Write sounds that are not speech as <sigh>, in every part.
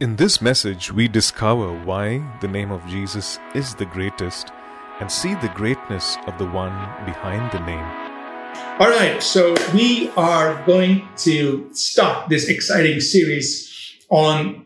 In this message, we discover why the name of Jesus is the greatest and see the greatness of the one behind the name. All right, so we are going to start this exciting series on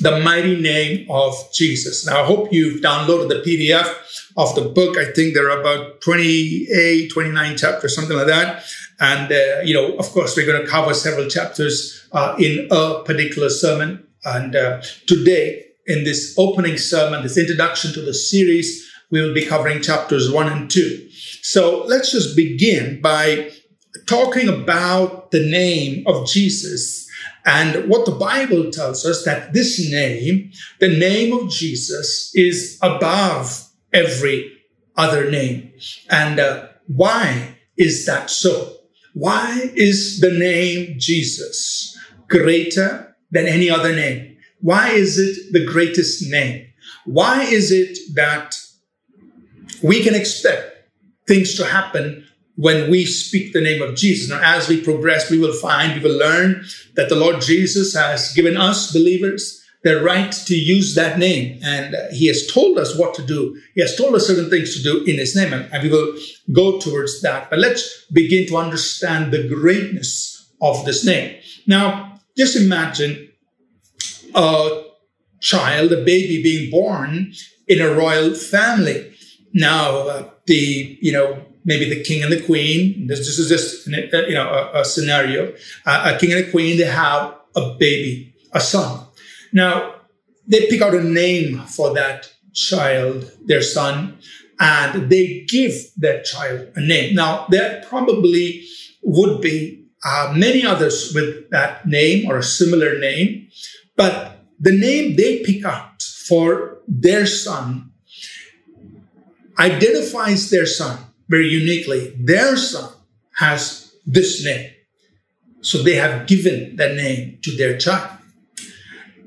the mighty name of Jesus. Now, I hope you've downloaded the PDF of the book. I think there are about 28, 29 chapters, something like that. And, uh, you know, of course, we're going to cover several chapters uh, in a particular sermon. And uh, today, in this opening sermon, this introduction to the series, we will be covering chapters one and two. So let's just begin by talking about the name of Jesus and what the Bible tells us that this name, the name of Jesus, is above every other name. And uh, why is that so? Why is the name Jesus greater than any other name. Why is it the greatest name? Why is it that we can expect things to happen when we speak the name of Jesus? Now, as we progress, we will find, we will learn that the Lord Jesus has given us believers the right to use that name. And uh, he has told us what to do. He has told us certain things to do in his name. And we will go towards that. But let's begin to understand the greatness of this name. Now, just imagine a child, a baby being born in a royal family. Now, uh, the, you know, maybe the king and the queen, this, this is just, you know, a, a scenario. Uh, a king and a queen, they have a baby, a son. Now, they pick out a name for that child, their son, and they give that child a name. Now, there probably would be uh, many others with that name or a similar name, but the name they pick out for their son identifies their son very uniquely. Their son has this name. So they have given that name to their child.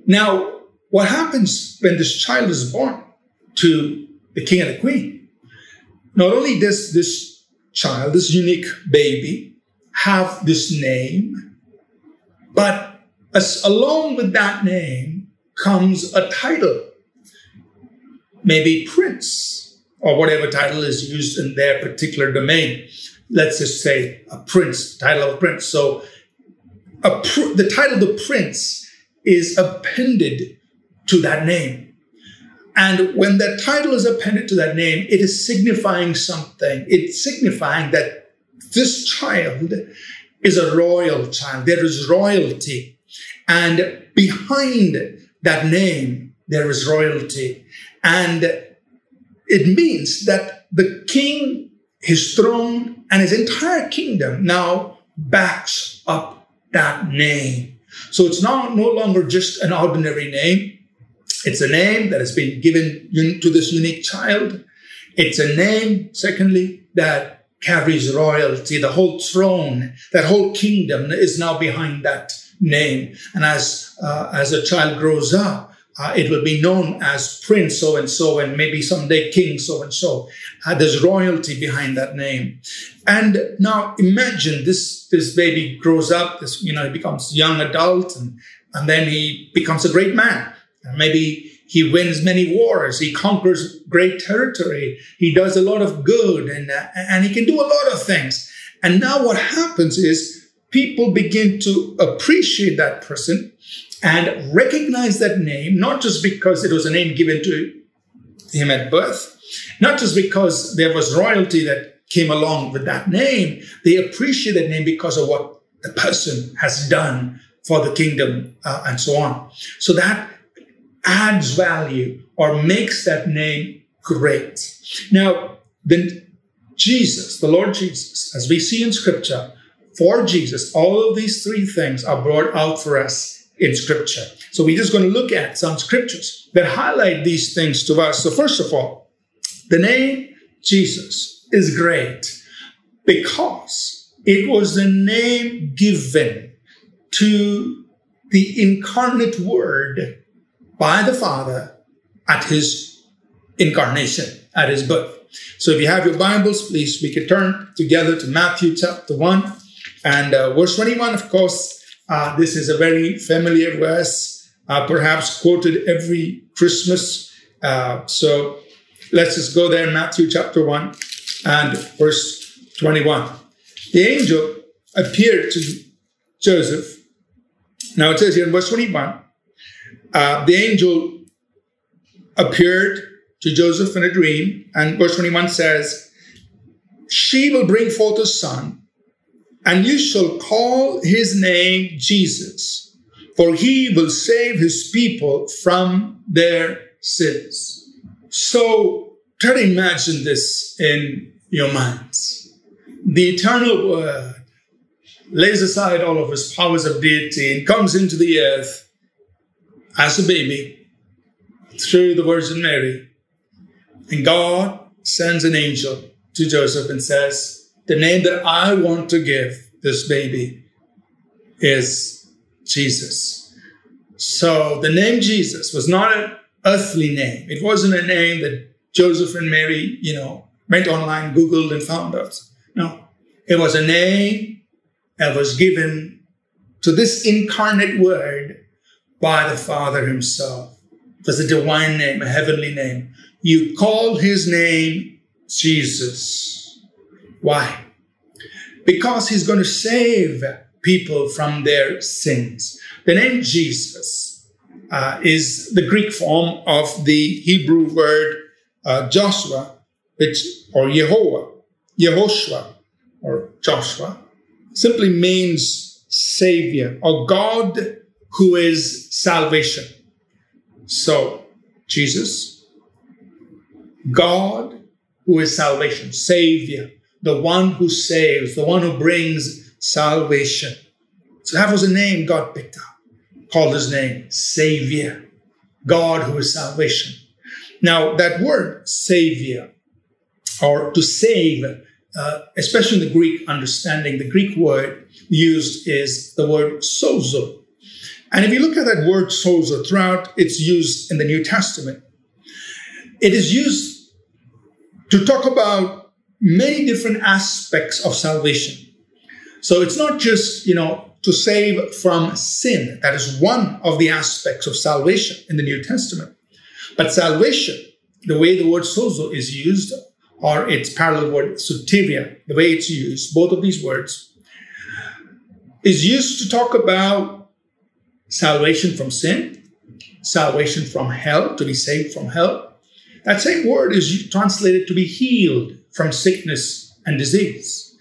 Now, what happens when this child is born to the king and the queen? Not only does this child, this unique baby, have this name, but as, along with that name comes a title, maybe prince, or whatever title is used in their particular domain. Let's just say a prince, title of prince. So pr- the title of the prince is appended to that name. And when that title is appended to that name, it is signifying something. It's signifying that this child is a royal child. There is royalty. And behind that name, there is royalty. And it means that the king, his throne, and his entire kingdom now backs up that name. So it's now no longer just an ordinary name. It's a name that has been given to this unique child. It's a name, secondly, that carries royalty. The whole throne, that whole kingdom is now behind that name. And as, uh, as a child grows up, uh, it will be known as Prince so and so, and maybe someday King so and so. There's royalty behind that name. And now imagine this, this baby grows up, this, you know, he becomes young adult and, and then he becomes a great man. And maybe he wins many wars. He conquers great territory. He does a lot of good and, uh, and he can do a lot of things. And now what happens is people begin to appreciate that person and recognize that name, not just because it was a name given to him at birth, not just because there was royalty that came along with that name. They appreciate that name because of what the person has done for the kingdom uh, and so on. So that adds value or makes that name great. Now, then Jesus, the Lord Jesus, as we see in scripture, for Jesus, all of these three things are brought out for us in scripture. So we're just going to look at some scriptures that highlight these things to us. So first of all, the name Jesus is great because it was the name given to the incarnate word by the Father at his incarnation, at his birth. So if you have your Bibles, please, we can turn together to Matthew chapter 1 and uh, verse 21. Of course, uh, this is a very familiar verse uh, perhaps quoted every Christmas. Uh, so let's just go there, Matthew chapter 1 and verse 21. The angel appeared to Joseph. Now it says here in verse 21 uh, the angel appeared to Joseph in a dream, and verse 21 says, She will bring forth a son, and you shall call his name Jesus, for he will save his people from their sins. So try to imagine this in your minds. The eternal word lays aside all of his powers of deity and comes into the earth as a baby through the Virgin Mary. And God sends an angel to Joseph and says, The name that I want to give this baby is Jesus. So the name Jesus was not an earthly name. It wasn't a name that Joseph and Mary, you know, went online, Googled, and found out. No, it was a name that was given to this incarnate word by the Father Himself. Was a divine name, a heavenly name. You call His name Jesus. Why? Because He's going to save people from their sins. The name Jesus uh, is the Greek form of the Hebrew word uh, Joshua, which or Yehovah, Yehoshua, or Joshua, simply means Savior or God who is salvation. So, Jesus, God who is salvation, Savior, the one who saves, the one who brings salvation. So that was a name God picked up, called his name Savior, God who is salvation. Now, that word Savior, or to save, uh, especially in the Greek understanding, the Greek word used is the word sozo. And if you look at that word sozo throughout its used in the New Testament, it is used to talk about many different aspects of salvation. So it's not just, you know, to save from sin. That is one of the aspects of salvation in the New Testament. But salvation, the way the word sozo is used, or its parallel word soteria, the way it's used, both of these words, is used to talk about salvation from sin, salvation from hell, to be saved from hell. That same word is translated to be healed from sickness and disease.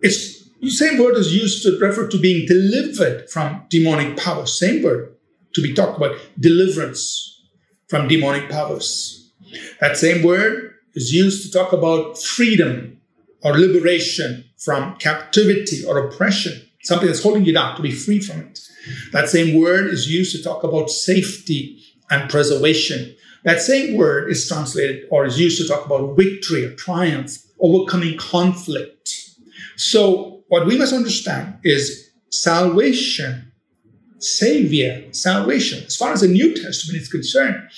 It's the same word is used to refer to being delivered from demonic powers. Same word to be talked about deliverance from demonic powers. That same word is used to talk about freedom or liberation from captivity or oppression, something that's holding you down, to be free from it. That same word is used to talk about safety and preservation. That same word is translated or is used to talk about victory or triumph, overcoming conflict. So, what we must understand is salvation, savior, salvation, as far as the New Testament is concerned,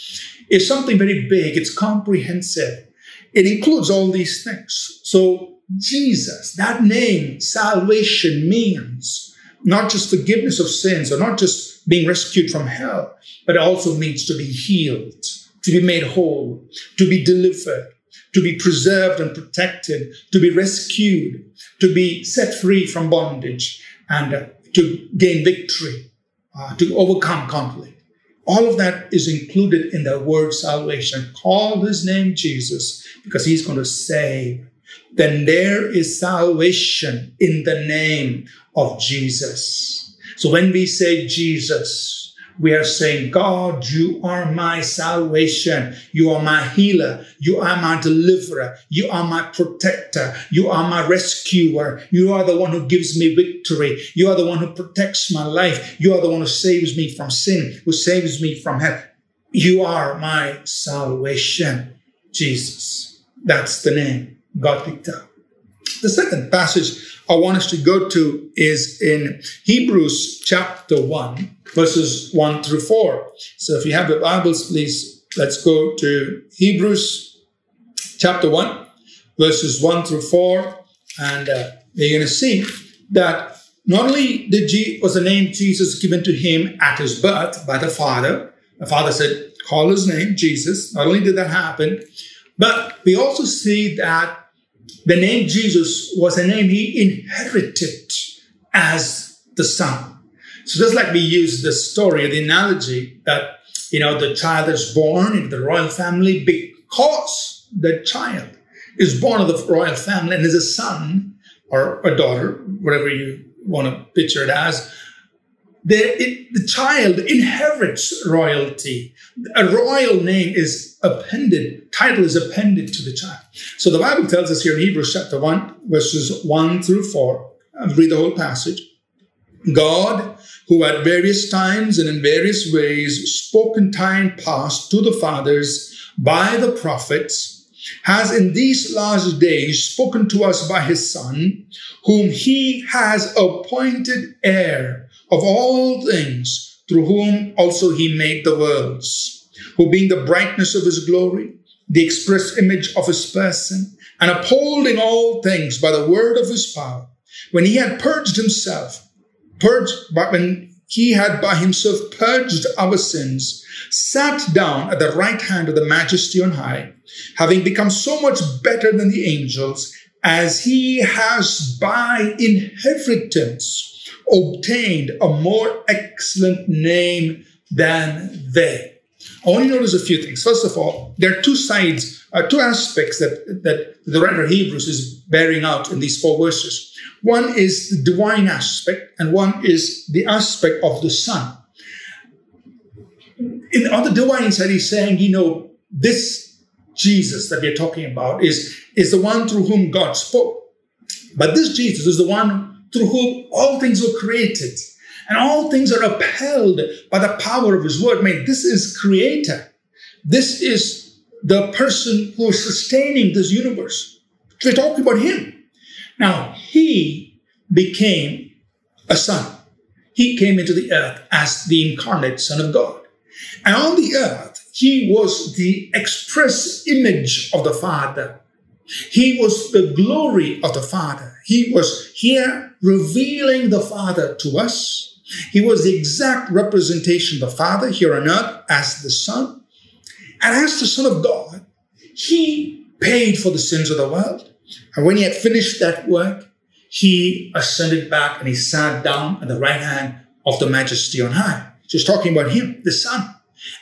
is something very big, it's comprehensive. It includes all these things. So, Jesus, that name, salvation, means not just forgiveness of sins or not just being rescued from hell, but it also means to be healed, to be made whole, to be delivered, to be preserved and protected, to be rescued, to be set free from bondage, and uh, to gain victory, uh, to overcome conflict. All of that is included in the word salvation. Call his name Jesus because he's going to save. Then there is salvation in the name of Jesus. So when we say Jesus, we are saying, God, you are my salvation. You are my healer. You are my deliverer. You are my protector. You are my rescuer. You are the one who gives me victory. You are the one who protects my life. You are the one who saves me from sin, who saves me from hell. You are my salvation, Jesus. That's the name Picked up. The second passage I want us to go to is in Hebrews chapter 1, verses 1 through 4. So if you have your Bibles, please let's go to Hebrews chapter 1, verses 1 through 4. And uh, you're going to see that not only did G- was the name Jesus given to him at his birth by the Father, the Father said, call his name Jesus. Not only did that happen, but we also see that the name Jesus was a name he inherited as the Son. So just like we use the story, the analogy that, you know, the child is born into the royal family because the child is born of the royal family and is a son or a daughter, whatever you want to picture it as, the, it, the child inherits royalty. A royal name is appended, title is appended to the child. So the Bible tells us here in Hebrews chapter 1, verses 1 through 4, I'll read the whole passage. God, who at various times and in various ways spoke in time past to the fathers by the prophets, has in these last days spoken to us by his Son, whom he has appointed heir of all things, through whom also he made the worlds, who being the brightness of his glory, the express image of his person, and upholding all things by the word of his power, when he had purged himself, purged, but when he had by himself purged our sins, sat down at the right hand of the majesty on high, having become so much better than the angels, as he has by inheritance obtained a more excellent name than they. I want you to notice a few things. First of all, there are two sides, uh, two aspects that, that the writer Hebrews is bearing out in these four verses. One is the divine aspect, and one is the aspect of the Son. In, on the divine side, he's saying, you know, this Jesus that we're talking about is, is the one through whom God spoke. But this Jesus is the one through whom all things were created. And all things are upheld by the power of his word. I mean, this is creator. This is the person who is sustaining this universe. We're talking about him. Now, he became a son. He came into the earth as the incarnate son of God. And on the earth, he was the express image of the Father. He was the glory of the Father. He was here revealing the Father to us. He was the exact representation of the Father here on earth as the Son. And as the Son of God, he paid for the sins of the world. And when he had finished that work, he ascended back and he sat down at the right hand of the majesty on high. Just talking about him, the Son.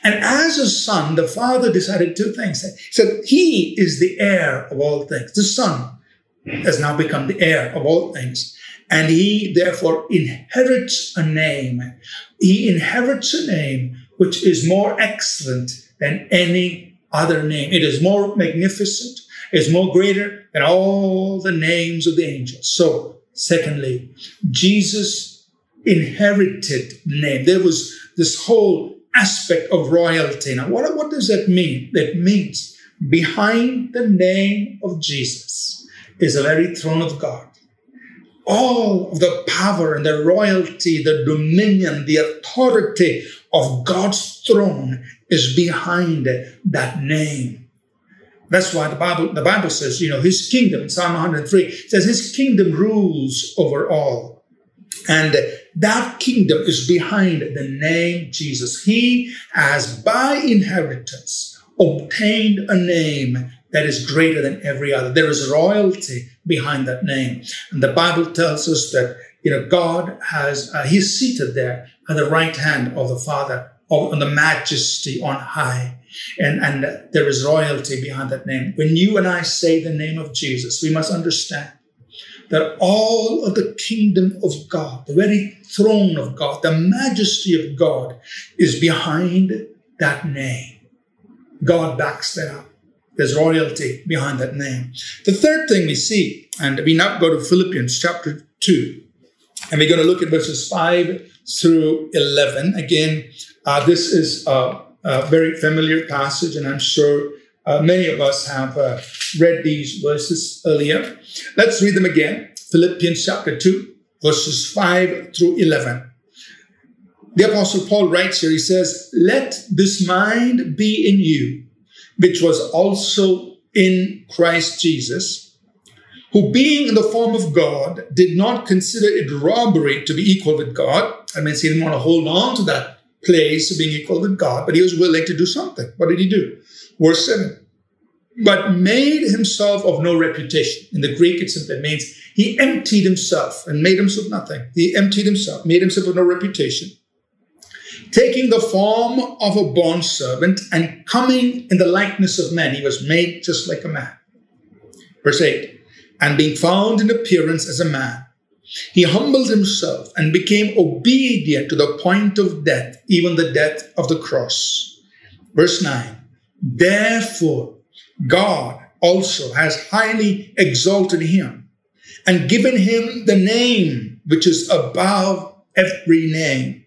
And as a son, the father decided two things. He said, He is the heir of all things. The son has now become the heir of all things. And he therefore inherits a name. He inherits a name which is more excellent than any other name. It is more magnificent, is more greater than all the names of the angels. So, secondly, Jesus inherited name. There was this whole aspect of royalty. Now, what, what does that mean? That means behind the name of Jesus is the very throne of God. All of the power and the royalty, the dominion, the authority of God's throne is behind that name. That's why the Bible, the Bible says, you know, his kingdom, Psalm 103 says his kingdom rules over all. And that kingdom is behind the name Jesus. He has by inheritance obtained a name that is greater than every other. There is royalty behind that name. And the Bible tells us that, you know, God has, uh, he's seated there at the right hand of the Father, on the majesty on high. And, and there is royalty behind that name. When you and I say the name of Jesus, we must understand that all of the kingdom of God, the very throne of God, the majesty of God is behind that name. God backs that up. There's royalty behind that name. The third thing we see, and we now go to Philippians chapter 2, and we're going to look at verses 5 through 11. Again, uh, this is a, a, very familiar passage, and I'm sure uh, many of us have uh, read these verses earlier. Let's read them again. Philippians chapter 2, verses 5 through 11. The Apostle Paul writes here, he says, Let this mind be in you, which was also in Christ Jesus, who being in the form of God did not consider it robbery to be equal with God. I mean, he didn't want to hold on to that place of being equal with God, but he was willing to do something. What did he do? Verse 7. But made himself of no reputation. In the Greek, it simply means he emptied himself and made himself nothing. He emptied himself, made himself of no reputation. Taking the form of a bond servant and coming in the likeness of men, he was made just like a man. Verse 8 And being found in appearance as a man, he humbled himself and became obedient to the point of death, even the death of the cross. Verse 9 Therefore, God also has highly exalted him and given him the name which is above every name,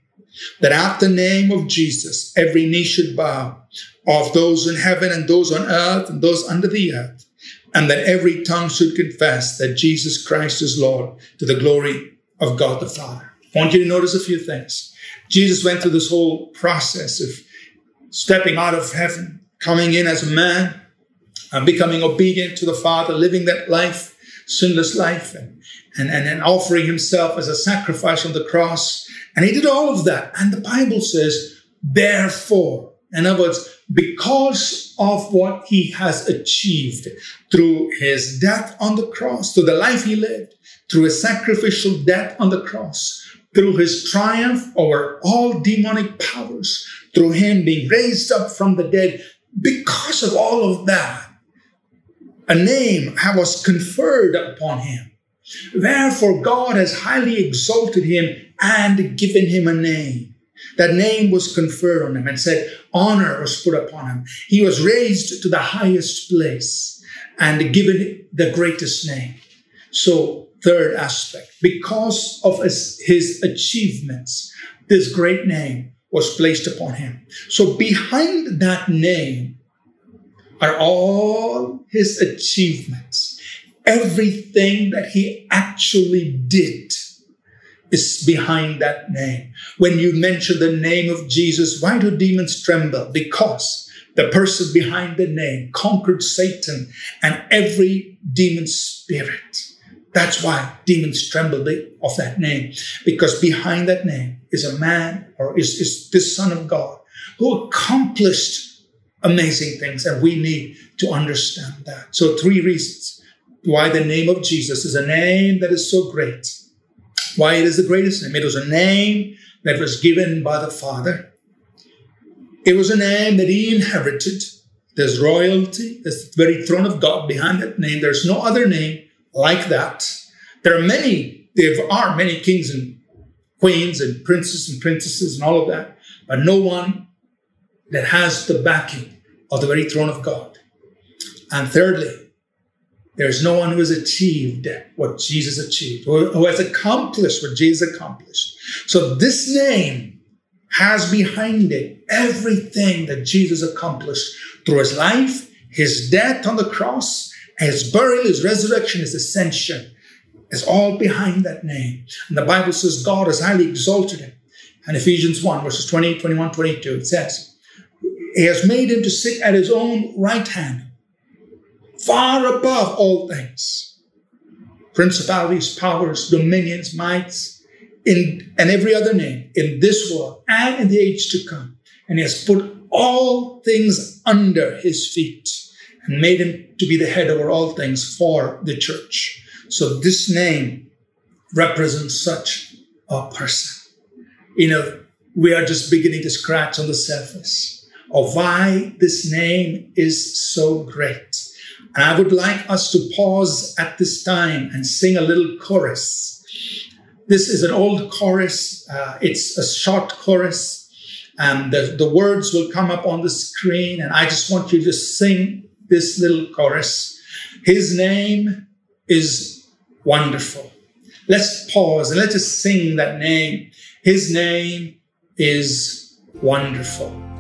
that at the name of Jesus every knee should bow, of those in heaven and those on earth and those under the earth, and that every tongue should confess that Jesus Christ is Lord to the glory of God the Father. I want you to notice a few things. Jesus went through this whole process of stepping out of heaven, coming in as a man, and becoming obedient to the Father, living that life, sinless life, and, and, and, and offering himself as a sacrifice on the cross. And he did all of that. And the Bible says, therefore, in other words, because of what he has achieved through his death on the cross, through the life he lived, through his sacrificial death on the cross, through his triumph over all demonic powers, through him being raised up from the dead, because of all of that, a name was conferred upon him. Therefore, God has highly exalted him and given him a name. That name was conferred on him and said, honor was put upon him. He was raised to the highest place and given the greatest name. So, third aspect, because of his, achievements, this great name was placed upon him. So, behind that name are all his achievements, everything that he actually did is behind that name. When you mention the name of Jesus, why do demons tremble? Because the person behind the name conquered Satan and every demon spirit. That's why demons tremble of that name, because behind that name is a man or is, is the Son of God who accomplished amazing things, and we need to understand that. So, three reasons why the name of Jesus is a name that is so great why it is the greatest name. It was a name that was given by the Father. It was a name that he inherited. There's royalty, there's the very throne of God behind that name. There's no other name like that. There are many, there are many kings and queens and princes and princesses and all of that, but no one that has the backing of the very throne of God. And thirdly, there's no one who has achieved what Jesus achieved, who has accomplished what Jesus accomplished. So this name has behind it everything that Jesus accomplished through his life, his death on the cross, his burial, his resurrection, his ascension. Is all behind that name. And the Bible says God has highly exalted him. And Ephesians 1, verses 20, 21, 22, it says, He has made him to sit at his own right hand far above all things. Principalities, powers, dominions, mights, in, and every other name in this world and in the age to come. And he has put all things under his feet and made him to be the head over all things for the church. So this name represents such a person. You know, we are just beginning to scratch on the surface of why this name is so great. And I would like us to pause at this time and sing a little chorus. This is an old chorus. Uh, it's a short chorus. And the, the words will come up on the screen. And I just want you to sing this little chorus. His name is wonderful. Let's pause and let's just sing that name. His name is wonderful.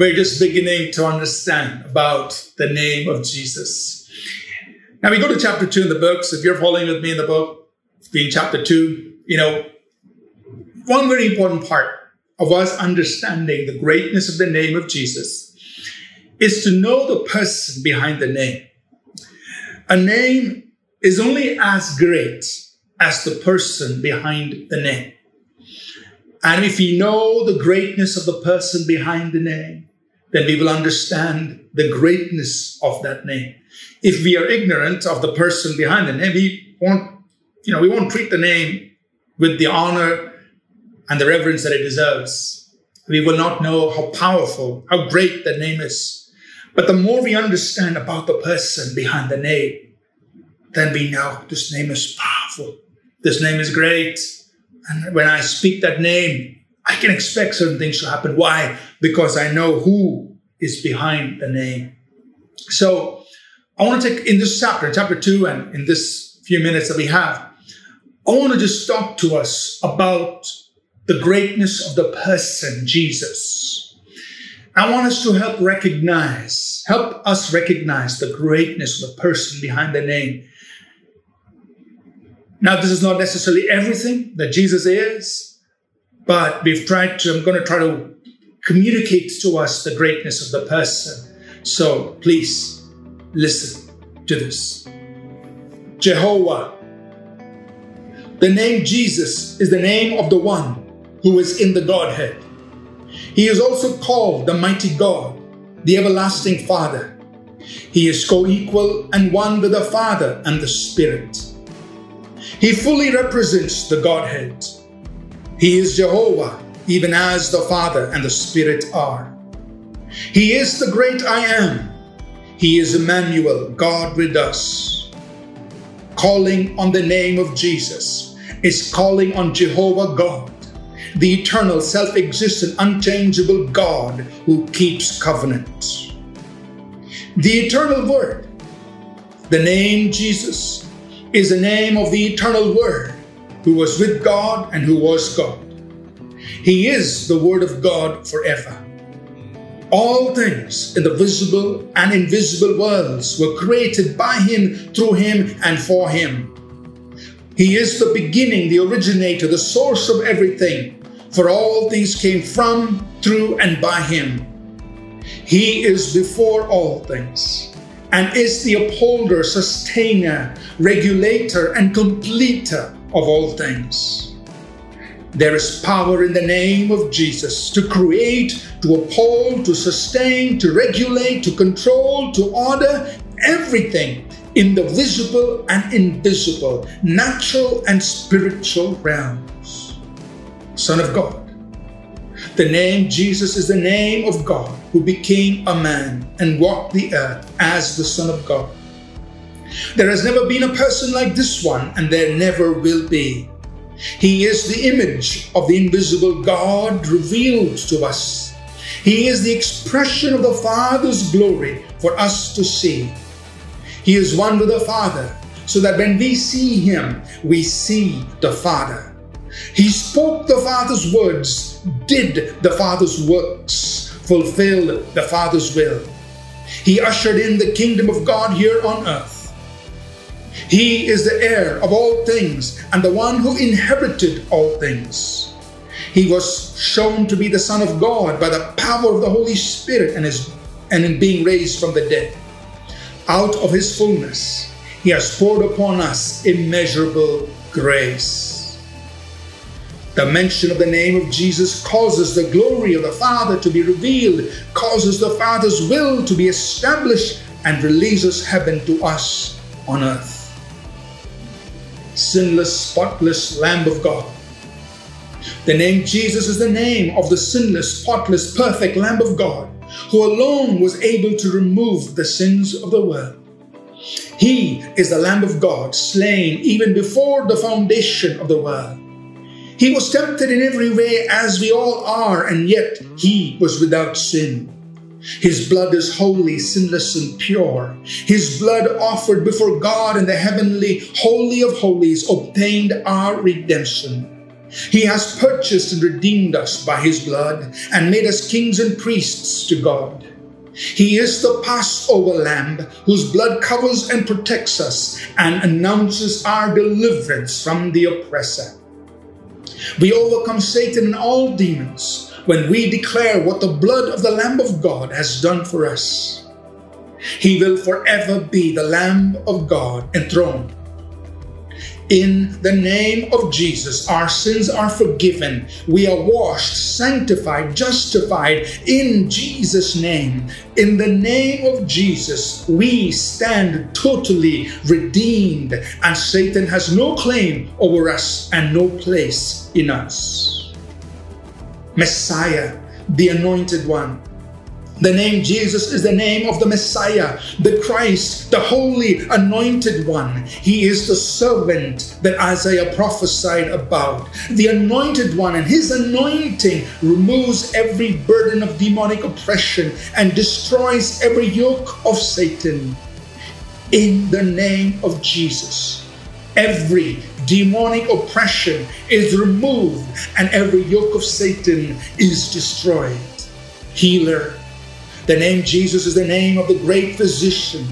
We're just beginning to understand about the name of Jesus. Now we go to chapter two in the book. So if you're following with me in the book, being chapter two, you know, one very important part of us understanding the greatness of the name of Jesus is to know the person behind the name. A name is only as great as the person behind the name. And if we know the greatness of the person behind the name, then we will understand the greatness of that name. If we are ignorant of the person behind the name, we won't, you know, we won't treat the name with the honor and the reverence that it deserves. We will not know how powerful, how great the name is. But the more we understand about the person behind the name, then we know this name is powerful. This name is great. And when I speak that name, I can expect certain things to happen. Why? Because I know who is behind the name. So I want to take in this chapter, chapter two, and in this few minutes that we have, I want to just talk to us about the greatness of the person, Jesus. I want us to help recognize, help us recognize the greatness of the person behind the name. Now, this is not necessarily everything that Jesus is, but we've tried to, I'm going to try to communicate to us the greatness of the person. So please listen to this. Jehovah. The name Jesus is the name of the one who is in the Godhead. He is also called the mighty God, the everlasting Father. He is co equal and one with the Father and the Spirit. He fully represents the Godhead. He is Jehovah, even as the Father and the Spirit are. He is the great I am. He is Emmanuel, God with us. Calling on the name of Jesus is calling on Jehovah God, the eternal, self existent, unchangeable God who keeps covenant. The eternal Word, the name Jesus, is the name of the eternal Word who was with God and who was God. He is the Word of God forever. All things in the visible and invisible worlds were created by Him, through Him, and for Him. He is the beginning, the originator, the source of everything, for all things came from, through, and by Him. He is before all things and is the upholder, sustainer, regulator, and completer of all things. There is power in the name of Jesus to create, to uphold, to sustain, to regulate, to control, to order everything in the visible and invisible, natural and spiritual realms. Son of God. The name Jesus is the name of God who became a man and walked the earth as the Son of God. There has never been a person like this one, and there never will be. He is the image of the invisible God revealed to us. He is the expression of the Father's glory for us to see. He is one with the Father, so that when we see Him, we see the Father. He spoke the Father's words, did the Father's works, fulfilled the Father's will. He ushered in the kingdom of God here on earth. He is the heir of all things and the one who inherited all things. He was shown to be the Son of God by the power of the Holy Spirit and, his, and in being raised from the dead. Out of his fullness, he has poured upon us immeasurable grace. The mention of the name of Jesus causes the glory of the Father to be revealed, causes the Father's will to be established, and releases heaven to us on earth sinless, spotless Lamb of God. The name Jesus is the name of the sinless, spotless, perfect Lamb of God, who alone was able to remove the sins of the world. He is the Lamb of God, slain even before the foundation of the world. He was tempted in every way as we all are, and yet he was without sin. His blood is holy, sinless, and pure. His blood offered before God in the heavenly Holy of Holies obtained our redemption. He has purchased and redeemed us by his blood and made us kings and priests to God. He is the Passover lamb whose blood covers and protects us and announces our deliverance from the oppressor. We overcome Satan and all demons when we declare what the blood of the Lamb of God has done for us. He will forever be the Lamb of God enthroned in the name of Jesus, our sins are forgiven. We are washed, sanctified, justified in Jesus' name. In the name of Jesus, we stand totally redeemed, and Satan has no claim over us and no place in us. Messiah, the Anointed One, the name Jesus is the name of the Messiah, the Christ, the Holy Anointed One. He is the servant that Isaiah prophesied about. The Anointed One and His anointing removes every burden of demonic oppression and destroys every yoke of Satan. In the name of Jesus, every demonic oppression is removed and every yoke of Satan is destroyed. Healer, the name Jesus is the name of the great physician,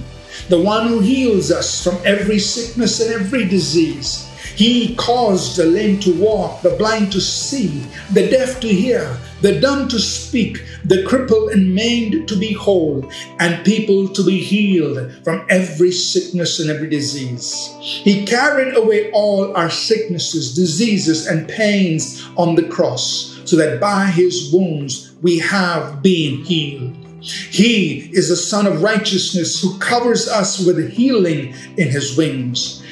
the one who heals us from every sickness and every disease. He caused the lame to walk, the blind to see, the deaf to hear, the dumb to speak, the crippled and maimed to be whole, and people to be healed from every sickness and every disease. He carried away all our sicknesses, diseases, and pains on the cross, so that by his wounds we have been healed. He is the Sun of Righteousness who covers us with healing in his wings.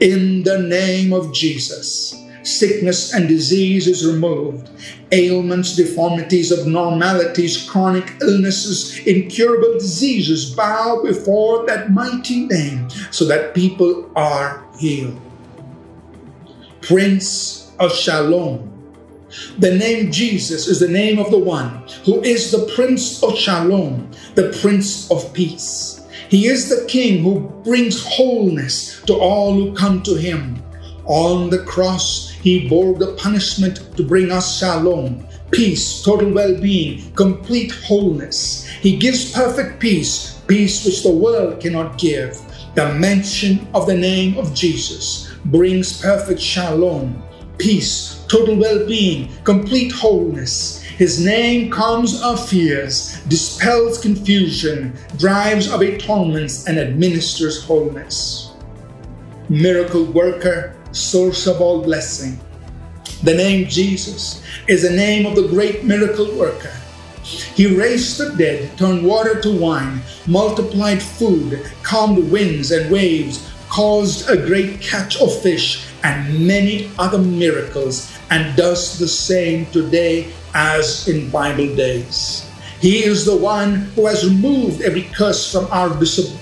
In the name of Jesus, sickness and disease is removed. Ailments, deformities, abnormalities, chronic illnesses, incurable diseases bow before that mighty name so that people are healed. Prince of Shalom the name Jesus is the name of the one who is the Prince of Shalom, the Prince of Peace. He is the King who brings wholeness to all who come to him. On the cross, he bore the punishment to bring us shalom, peace, total well being, complete wholeness. He gives perfect peace, peace which the world cannot give. The mention of the name of Jesus brings perfect shalom, peace, total well being, complete wholeness. His name calms our fears, dispels confusion, drives away torments, and administers wholeness. Miracle worker, source of all blessing. The name Jesus is the name of the great miracle worker. He raised the dead, turned water to wine, multiplied food, calmed winds and waves, caused a great catch of fish, and many other miracles and does the same today as in Bible days. He is the one who has removed every curse from our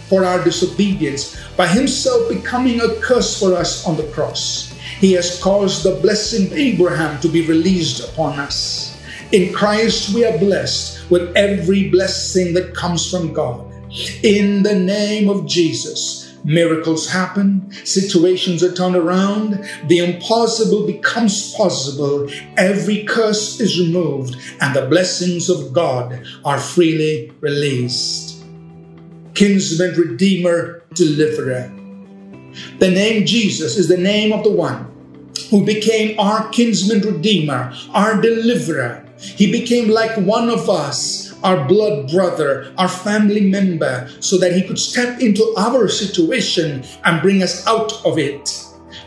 for our disobedience by himself becoming a curse for us on the cross. He has caused the blessing of Abraham to be released upon us. In Christ we are blessed with every blessing that comes from God. In the name of Jesus, Miracles happen, situations are turned around, the impossible becomes possible, every curse is removed, and the blessings of God are freely released. Kinsman, Redeemer, Deliverer. The name Jesus is the name of the one who became our kinsman redeemer, our deliverer. He became like one of us our blood brother, our family member, so that he could step into our situation and bring us out of it.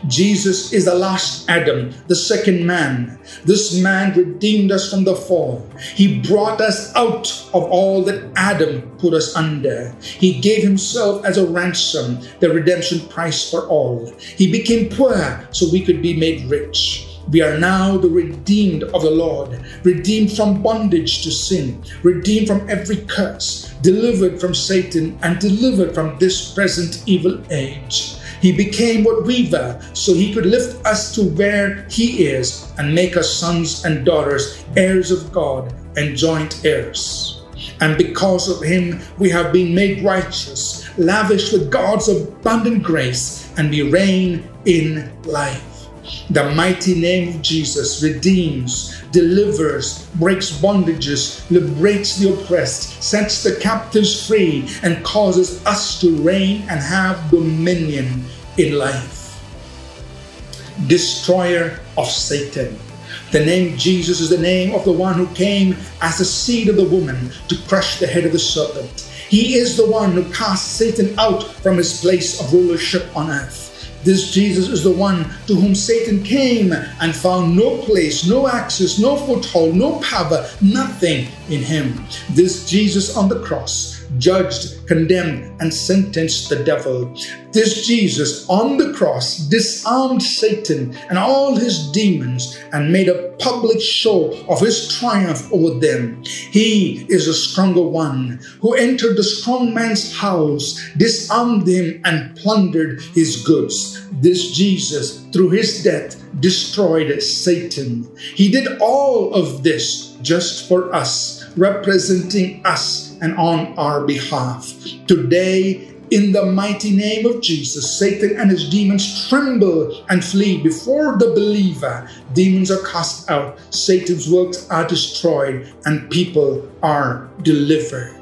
Jesus is the last Adam, the second man. This man redeemed us from the fall. He brought us out of all that Adam put us under. He gave himself as a ransom, the redemption price for all. He became poor so we could be made rich. We are now the redeemed of the Lord, redeemed from bondage to sin, redeemed from every curse, delivered from Satan, and delivered from this present evil age. He became what we were, so he could lift us to where he is and make us sons and daughters, heirs of God and joint heirs. And because of him, we have been made righteous, lavished with God's abundant grace, and we reign in life. The mighty name of Jesus redeems, delivers, breaks bondages, liberates the oppressed, sets the captives free, and causes us to reign and have dominion in life. Destroyer of Satan. The name Jesus is the name of the one who came as the seed of the woman to crush the head of the serpent. He is the one who cast Satan out from his place of rulership on earth. This Jesus is the one to whom Satan came and found no place, no access, no foothold, no power, nothing in him. This Jesus on the cross judged, condemned, and sentenced the devil. This Jesus on the cross disarmed Satan and all his demons and made a public show of his triumph over them. He is a stronger one who entered the strong man's house, disarmed him, and plundered his goods. This Jesus, through his death, destroyed Satan. He did all of this just for us, representing us and on our behalf. Today, in the mighty name of Jesus, Satan and his demons tremble and flee before the believer. Demons are cast out, Satan's works are destroyed, and people are delivered.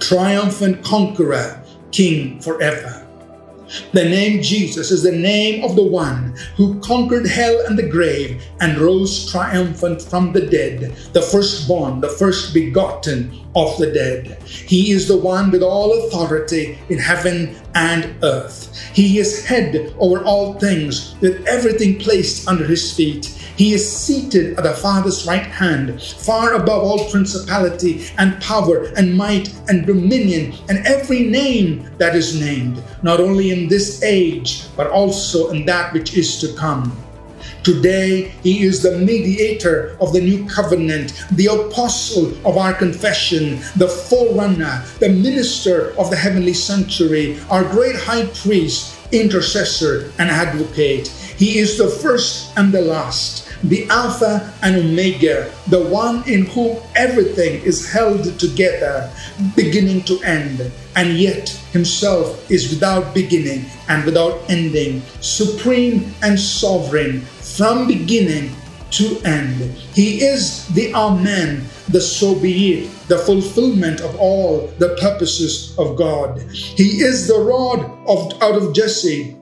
Triumphant conqueror, king forever. The name Jesus is the name of the one who conquered hell and the grave and rose triumphant from the dead, the firstborn, the first begotten of the dead. He is the one with all authority in heaven and earth. He is head over all things, with everything placed under his feet. He is seated at the Father's right hand, far above all principality and power and might and dominion and every name that is named, not only in this age, but also in that which is to come. Today, He is the mediator of the new covenant, the apostle of our confession, the forerunner, the minister of the heavenly sanctuary, our great high priest, intercessor, and advocate. He is the first and the last the Alpha and Omega, the one in whom everything is held together, beginning to end, and yet himself is without beginning and without ending, supreme and sovereign from beginning to end. He is the Amen, the so be it, the fulfillment of all the purposes of God. He is the rod of, out of Jesse,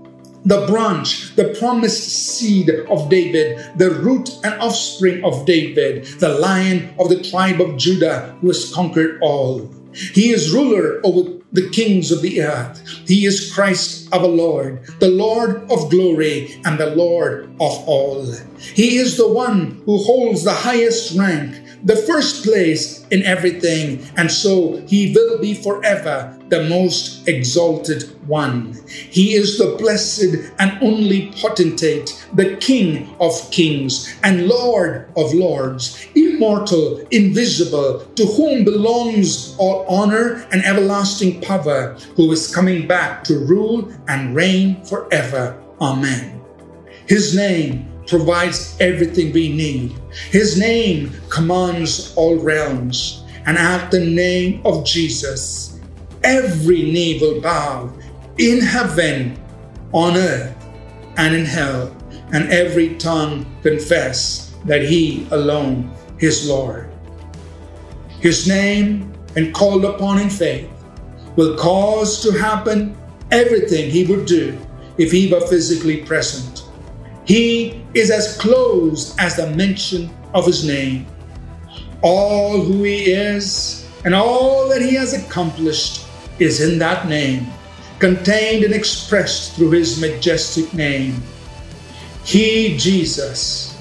the branch, the promised seed of David, the root and offspring of David, the lion of the tribe of Judah who has conquered all. He is ruler over the kings of the earth. He is Christ our Lord, the Lord of glory and the Lord of all. He is the one who holds the highest rank, the first place in everything, and so he will be forever the most exalted one. He is the blessed and only potentate, the King of kings and Lord of lords, immortal, invisible, to whom belongs all honor and everlasting power, who is coming back to rule and reign forever. Amen. His name provides everything we need. His name commands all realms. And at the name of Jesus, every knee will bow in heaven, on earth, and in hell, and every tongue confess that He alone is Lord. His name and called upon in faith will cause to happen everything He would do if He were physically present. He is as close as the mention of His name. All who He is and all that He has accomplished is in that name, contained and expressed through His majestic name. He, Jesus,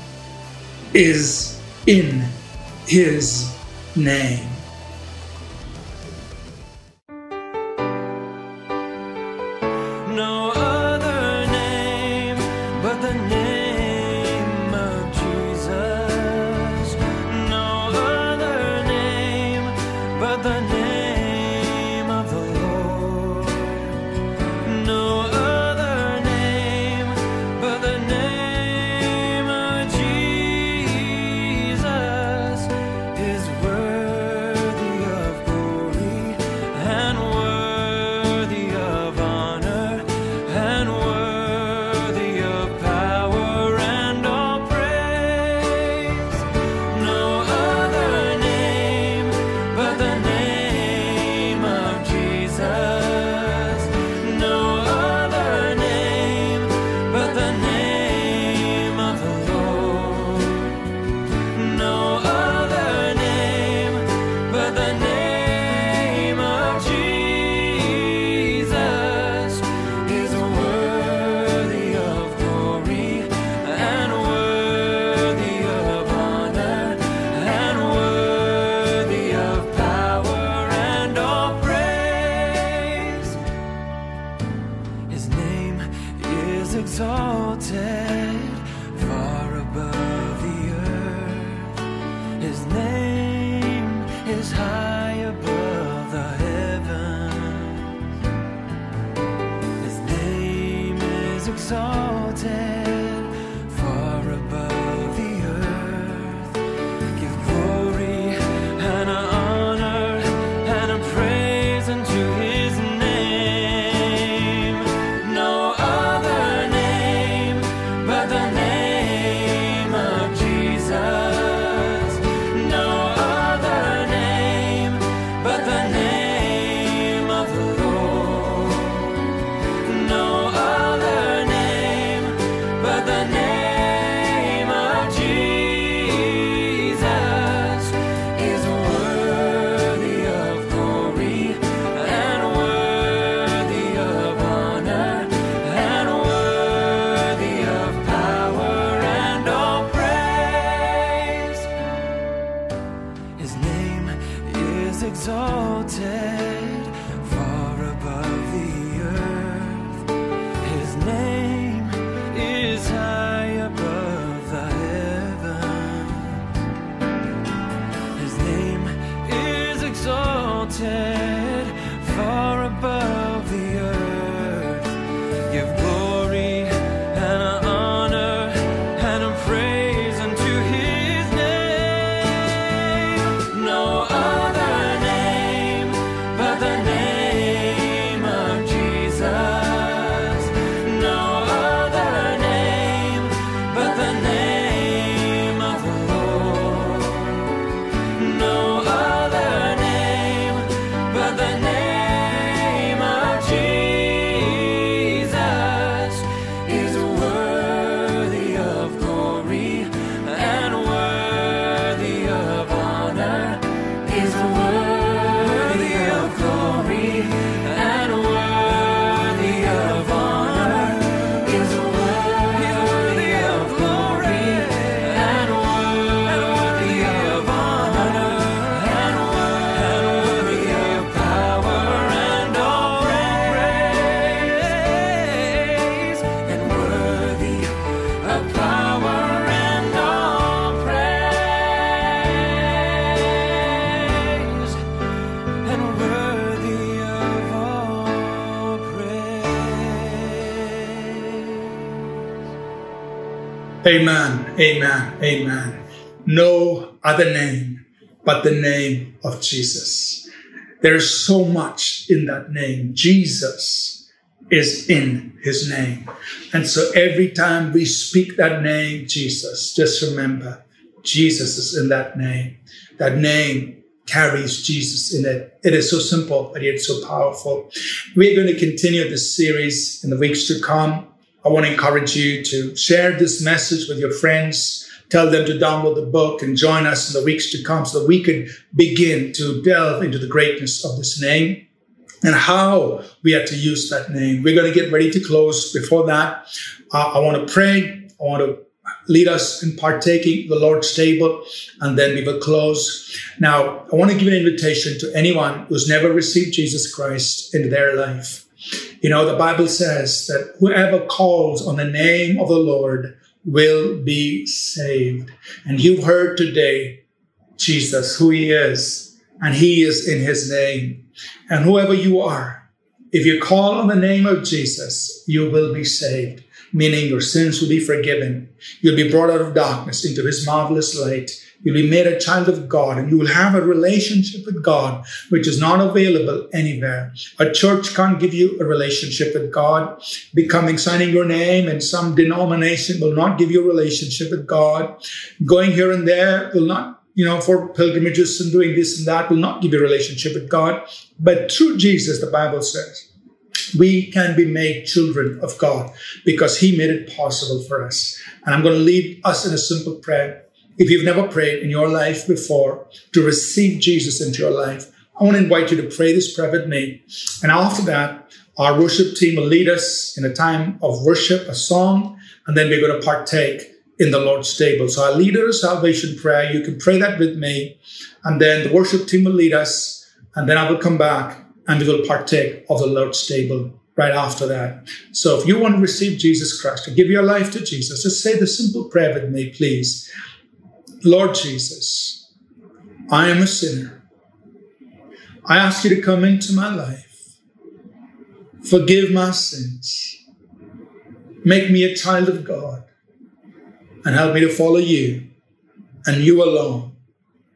is in His name. Amen, amen, amen. No other name but the name of Jesus. There's so much in that name. Jesus is in his name. And so every time we speak that name, Jesus, just remember Jesus is in that name. That name carries Jesus in it. It is so simple, but yet so powerful. We're going to continue this series in the weeks to come. I want to encourage you to share this message with your friends. Tell them to download the book and join us in the weeks to come so that we can begin to delve into the greatness of this name and how we are to use that name. We're going to get ready to close. Before that, uh, I want to pray. I want to lead us in partaking the Lord's table, and then we will close. Now, I want to give an invitation to anyone who's never received Jesus Christ into their life. You know, the Bible says that whoever calls on the name of the Lord will be saved. And you've heard today Jesus, who he is, and he is in his name. And whoever you are, if you call on the name of Jesus, you will be saved, meaning your sins will be forgiven. You'll be brought out of darkness into his marvelous light. You'll be made a child of God and you will have a relationship with God, which is not available anywhere. A church can't give you a relationship with God. Becoming, signing your name in some denomination will not give you a relationship with God. Going here and there will not you know, for pilgrimages and doing this and that will not give you a relationship with God. But through Jesus, the Bible says, we can be made children of God because He made it possible for us. And I'm going to lead us in a simple prayer. If you've never prayed in your life before to receive Jesus into your life, I want to invite you to pray this prayer with me. And after that, our worship team will lead us in a time of worship, a song, and then we're going to partake in the Lord's table. So our leader of salvation prayer, you can pray that with me. And then the worship team will lead us. And then I will come back and we will partake of the Lord's table right after that. So if you want to receive Jesus Christ, to give your life to Jesus, just say the simple prayer with me, please. Lord Jesus, I am a sinner. I ask you to come into my life, forgive my sins, make me a child of God, and help me to follow you and you alone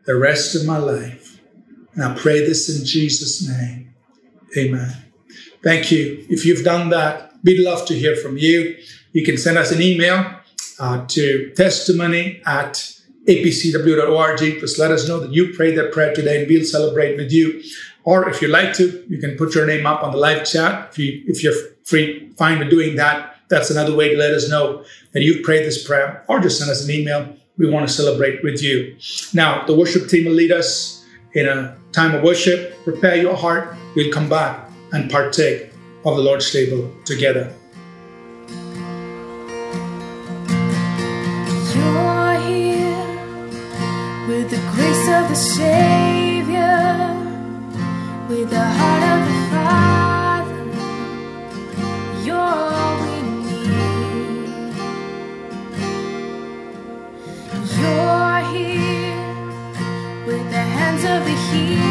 the rest of my life. And I pray this in Jesus' name. Amen. Thank you. If you've done that, we'd love to hear from you. You can send us an email uh, to testimony at apcw.org. Just let us know that you prayed that prayer today and we'll celebrate with you. Or if you'd like to, you can put your name up on the live chat. If, you, if you're free, fine with doing that, that's another way to let us know that you've prayed this prayer. Or just send us an email. We want to celebrate with you. Now, the worship team will lead us in a time of worship. Prepare your heart. We'll come back and partake of the Lord's table together. You're here with the grace of the Savior, with the heart of the Father. You're all we need. You're here with the hands of the the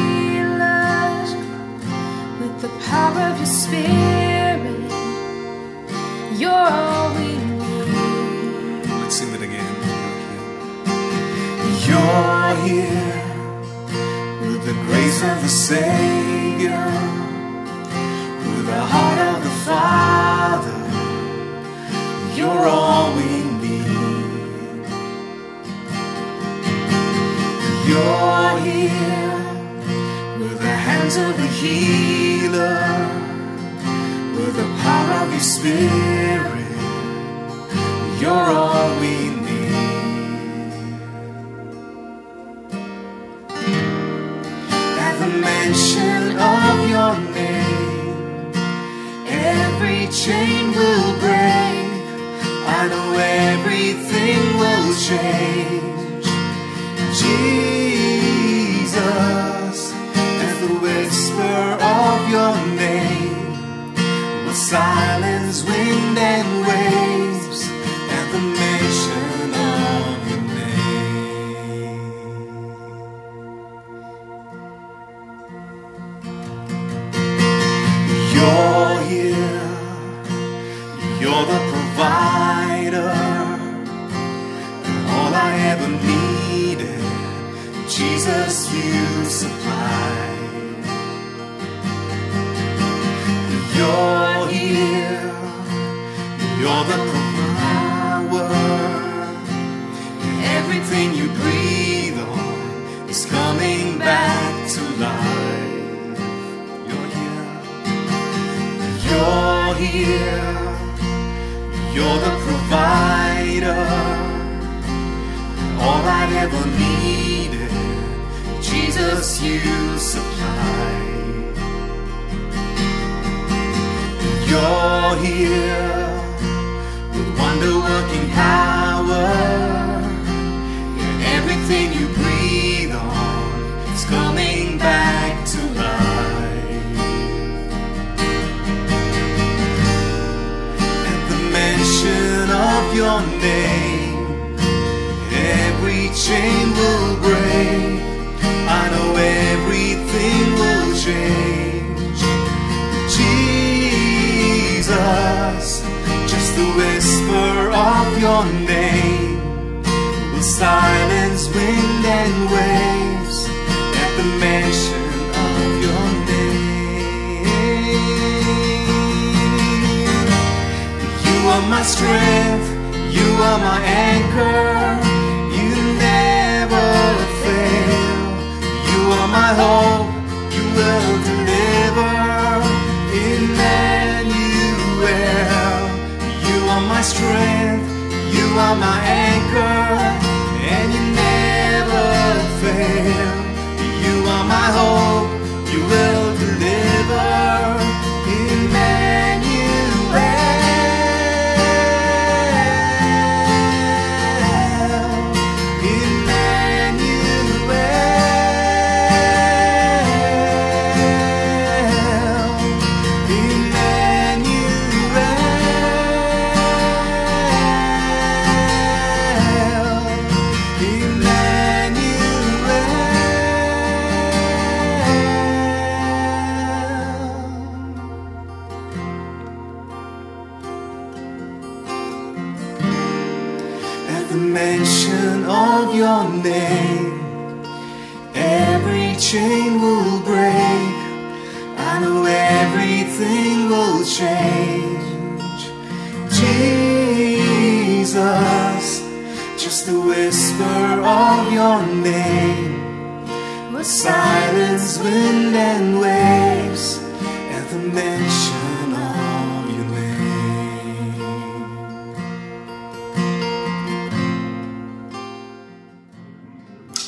power of your Spirit. You're all we need. Let's sing that again. You're here with the grace of the Savior, with the heart of the Father. You're all we need. You're here hands of the healer, with the power of your Spirit. You're all we need. At the mention of your name, every chain will break. I know everything will change. Jesus, whisper of your name. Will silence wind and waves at the mention You're here, you're the power. Everything you breathe on is coming back to life. You're here. You're here. You're the provider. All I ever needed. Jesus, you supply. You're here with wonder working power. And Everything you breathe on is coming back to life. At the mention of your name, every chain will break. I know everything will change. Whisper of your name will silence wind and waves at the mention of your name. You are my strength, you are my anchor, you never fail. You are my hope, are my anchor, and you never fail. You are my hope, you will silence wind and waves at the mention of your name.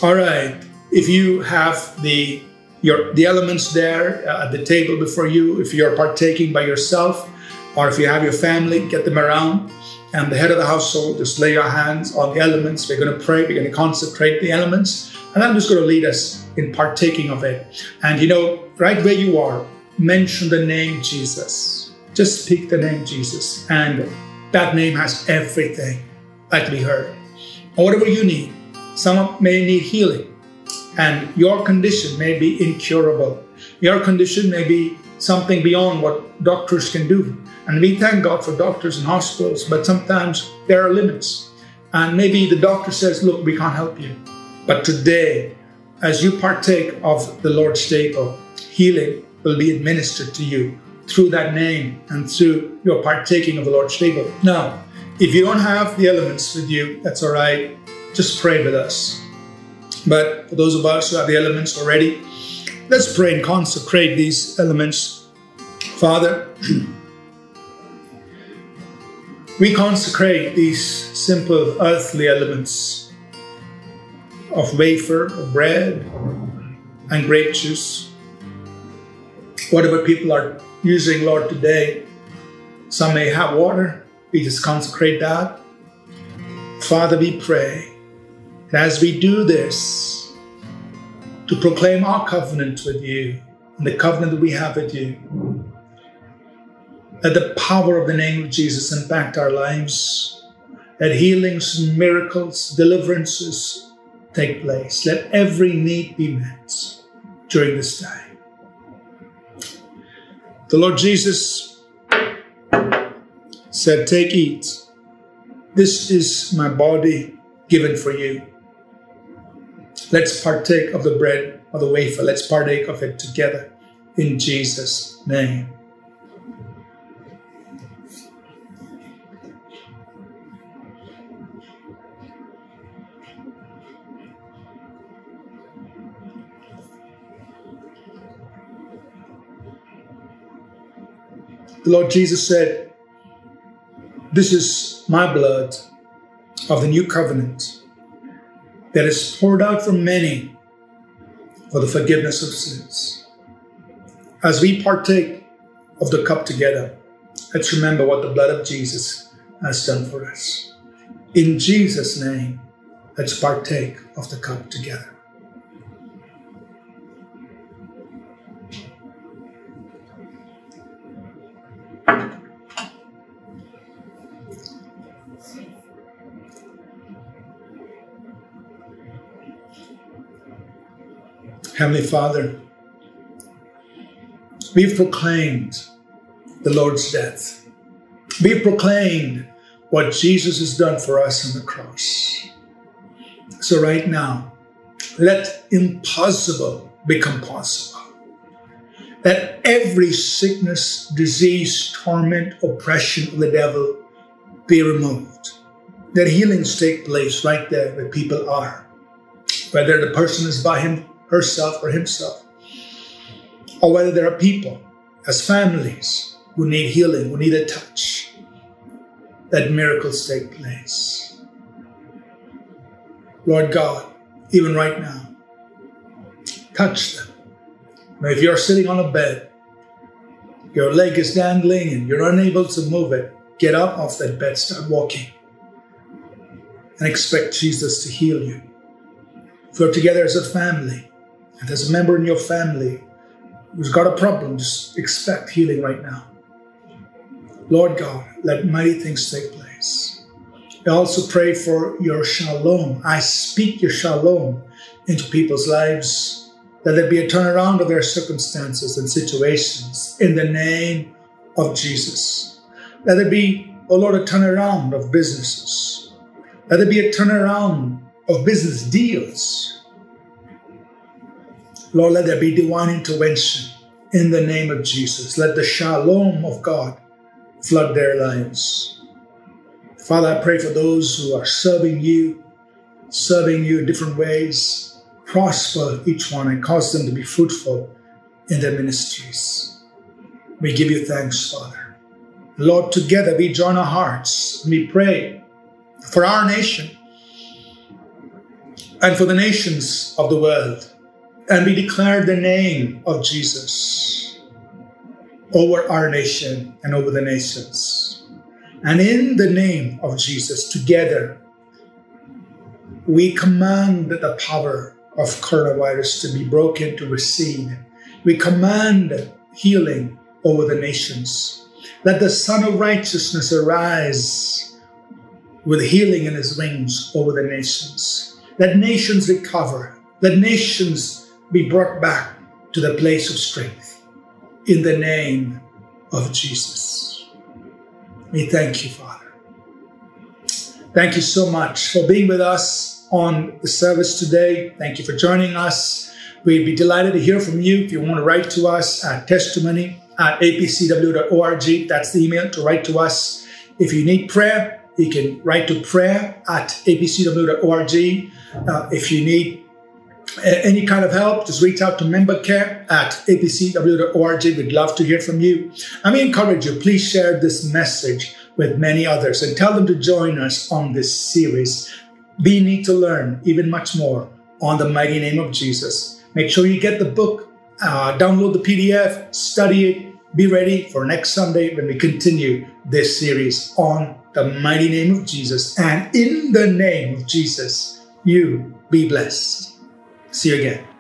All right. If you have the your the elements there uh, at the table before you, if you're partaking by yourself, or if you have your family, get them around. And the head of the household, just lay your hands on the elements. We're going to pray. We're going to consecrate the elements, and I'm just going to lead us in partaking of it. And you know, right where you are, mention the name Jesus. Just speak the name Jesus, and that name has everything, like we heard. Or whatever you need, some may need healing, and your condition may be incurable. Your condition may be something beyond what doctors can do. And we thank God for doctors and hospitals, but sometimes there are limits. And maybe the doctor says, Look, we can't help you. But today, as you partake of the Lord's table, healing will be administered to you through that name and through your partaking of the Lord's table. Now, if you don't have the elements with you, that's all right. Just pray with us. But for those of us who have the elements already, let's pray and consecrate these elements. Father, <clears throat> we consecrate these simple earthly elements of wafer, of bread, and grape juice. Whatever people are using, Lord, today, some may have water. We just consecrate that. Father, we pray that as we do this, to proclaim our covenant with you and the covenant that we have with you, let the power of the name of Jesus impact our lives. Let healings, miracles, deliverances take place. Let every need be met during this time. The Lord Jesus said, Take, eat. This is my body given for you. Let's partake of the bread or the wafer. Let's partake of it together in Jesus' name. The Lord Jesus said, This is my blood of the new covenant that is poured out for many for the forgiveness of sins. As we partake of the cup together, let's remember what the blood of Jesus has done for us. In Jesus' name, let's partake of the cup together. Heavenly Father, we've proclaimed the Lord's death. We've proclaimed what Jesus has done for us on the cross. So, right now, let impossible become possible. Let every sickness, disease, torment, oppression of the devil be removed. That healings take place right there where people are. Whether the person is by him herself or himself, or whether there are people as families who need healing, who need a touch, that miracles take place. Lord God, even right now, touch them. Now, if you're sitting on a bed, your leg is dangling and you're unable to move it, get up off that bed, start walking, and expect Jesus to heal you. If you're together as a family, and there's a member in your family who's got a problem, just expect healing right now. Lord God, let mighty things take place. I also pray for your shalom. I speak your shalom into people's lives. Let there be a turnaround of their circumstances and situations in the name of Jesus. Let there be, oh Lord, a turnaround of businesses. Let there be a turnaround of business deals Lord, let there be divine intervention in the name of Jesus. Let the shalom of God flood their lives. Father, I pray for those who are serving you, serving you in different ways. Prosper each one and cause them to be fruitful in their ministries. We give you thanks, Father. Lord, together we join our hearts and we pray for our nation and for the nations of the world. And we declare the name of Jesus over our nation and over the nations. And in the name of Jesus, together, we command the power of coronavirus to be broken, to recede. We command healing over the nations. Let the Sun of Righteousness arise with healing in his wings over the nations. Let nations recover. Let nations be brought back to the place of strength. In the name of Jesus. We thank you, Father. Thank you so much for being with us on the service today. Thank you for joining us. We'd be delighted to hear from you. If you want to write to us at testimony at apcw.org, that's the email to write to us. If you need prayer, you can write to prayer at apcw.org. Uh, if you need any kind of help, just reach out to member care at apcw.org. We'd love to hear from you. And we encourage you, please share this message with many others and tell them to join us on this series. We need to learn even much more on the mighty name of Jesus. Make sure you get the book, uh, download the PDF, study it, be ready for next Sunday when we continue this series on the mighty name of Jesus. And in the name of Jesus, you be blessed. See you again.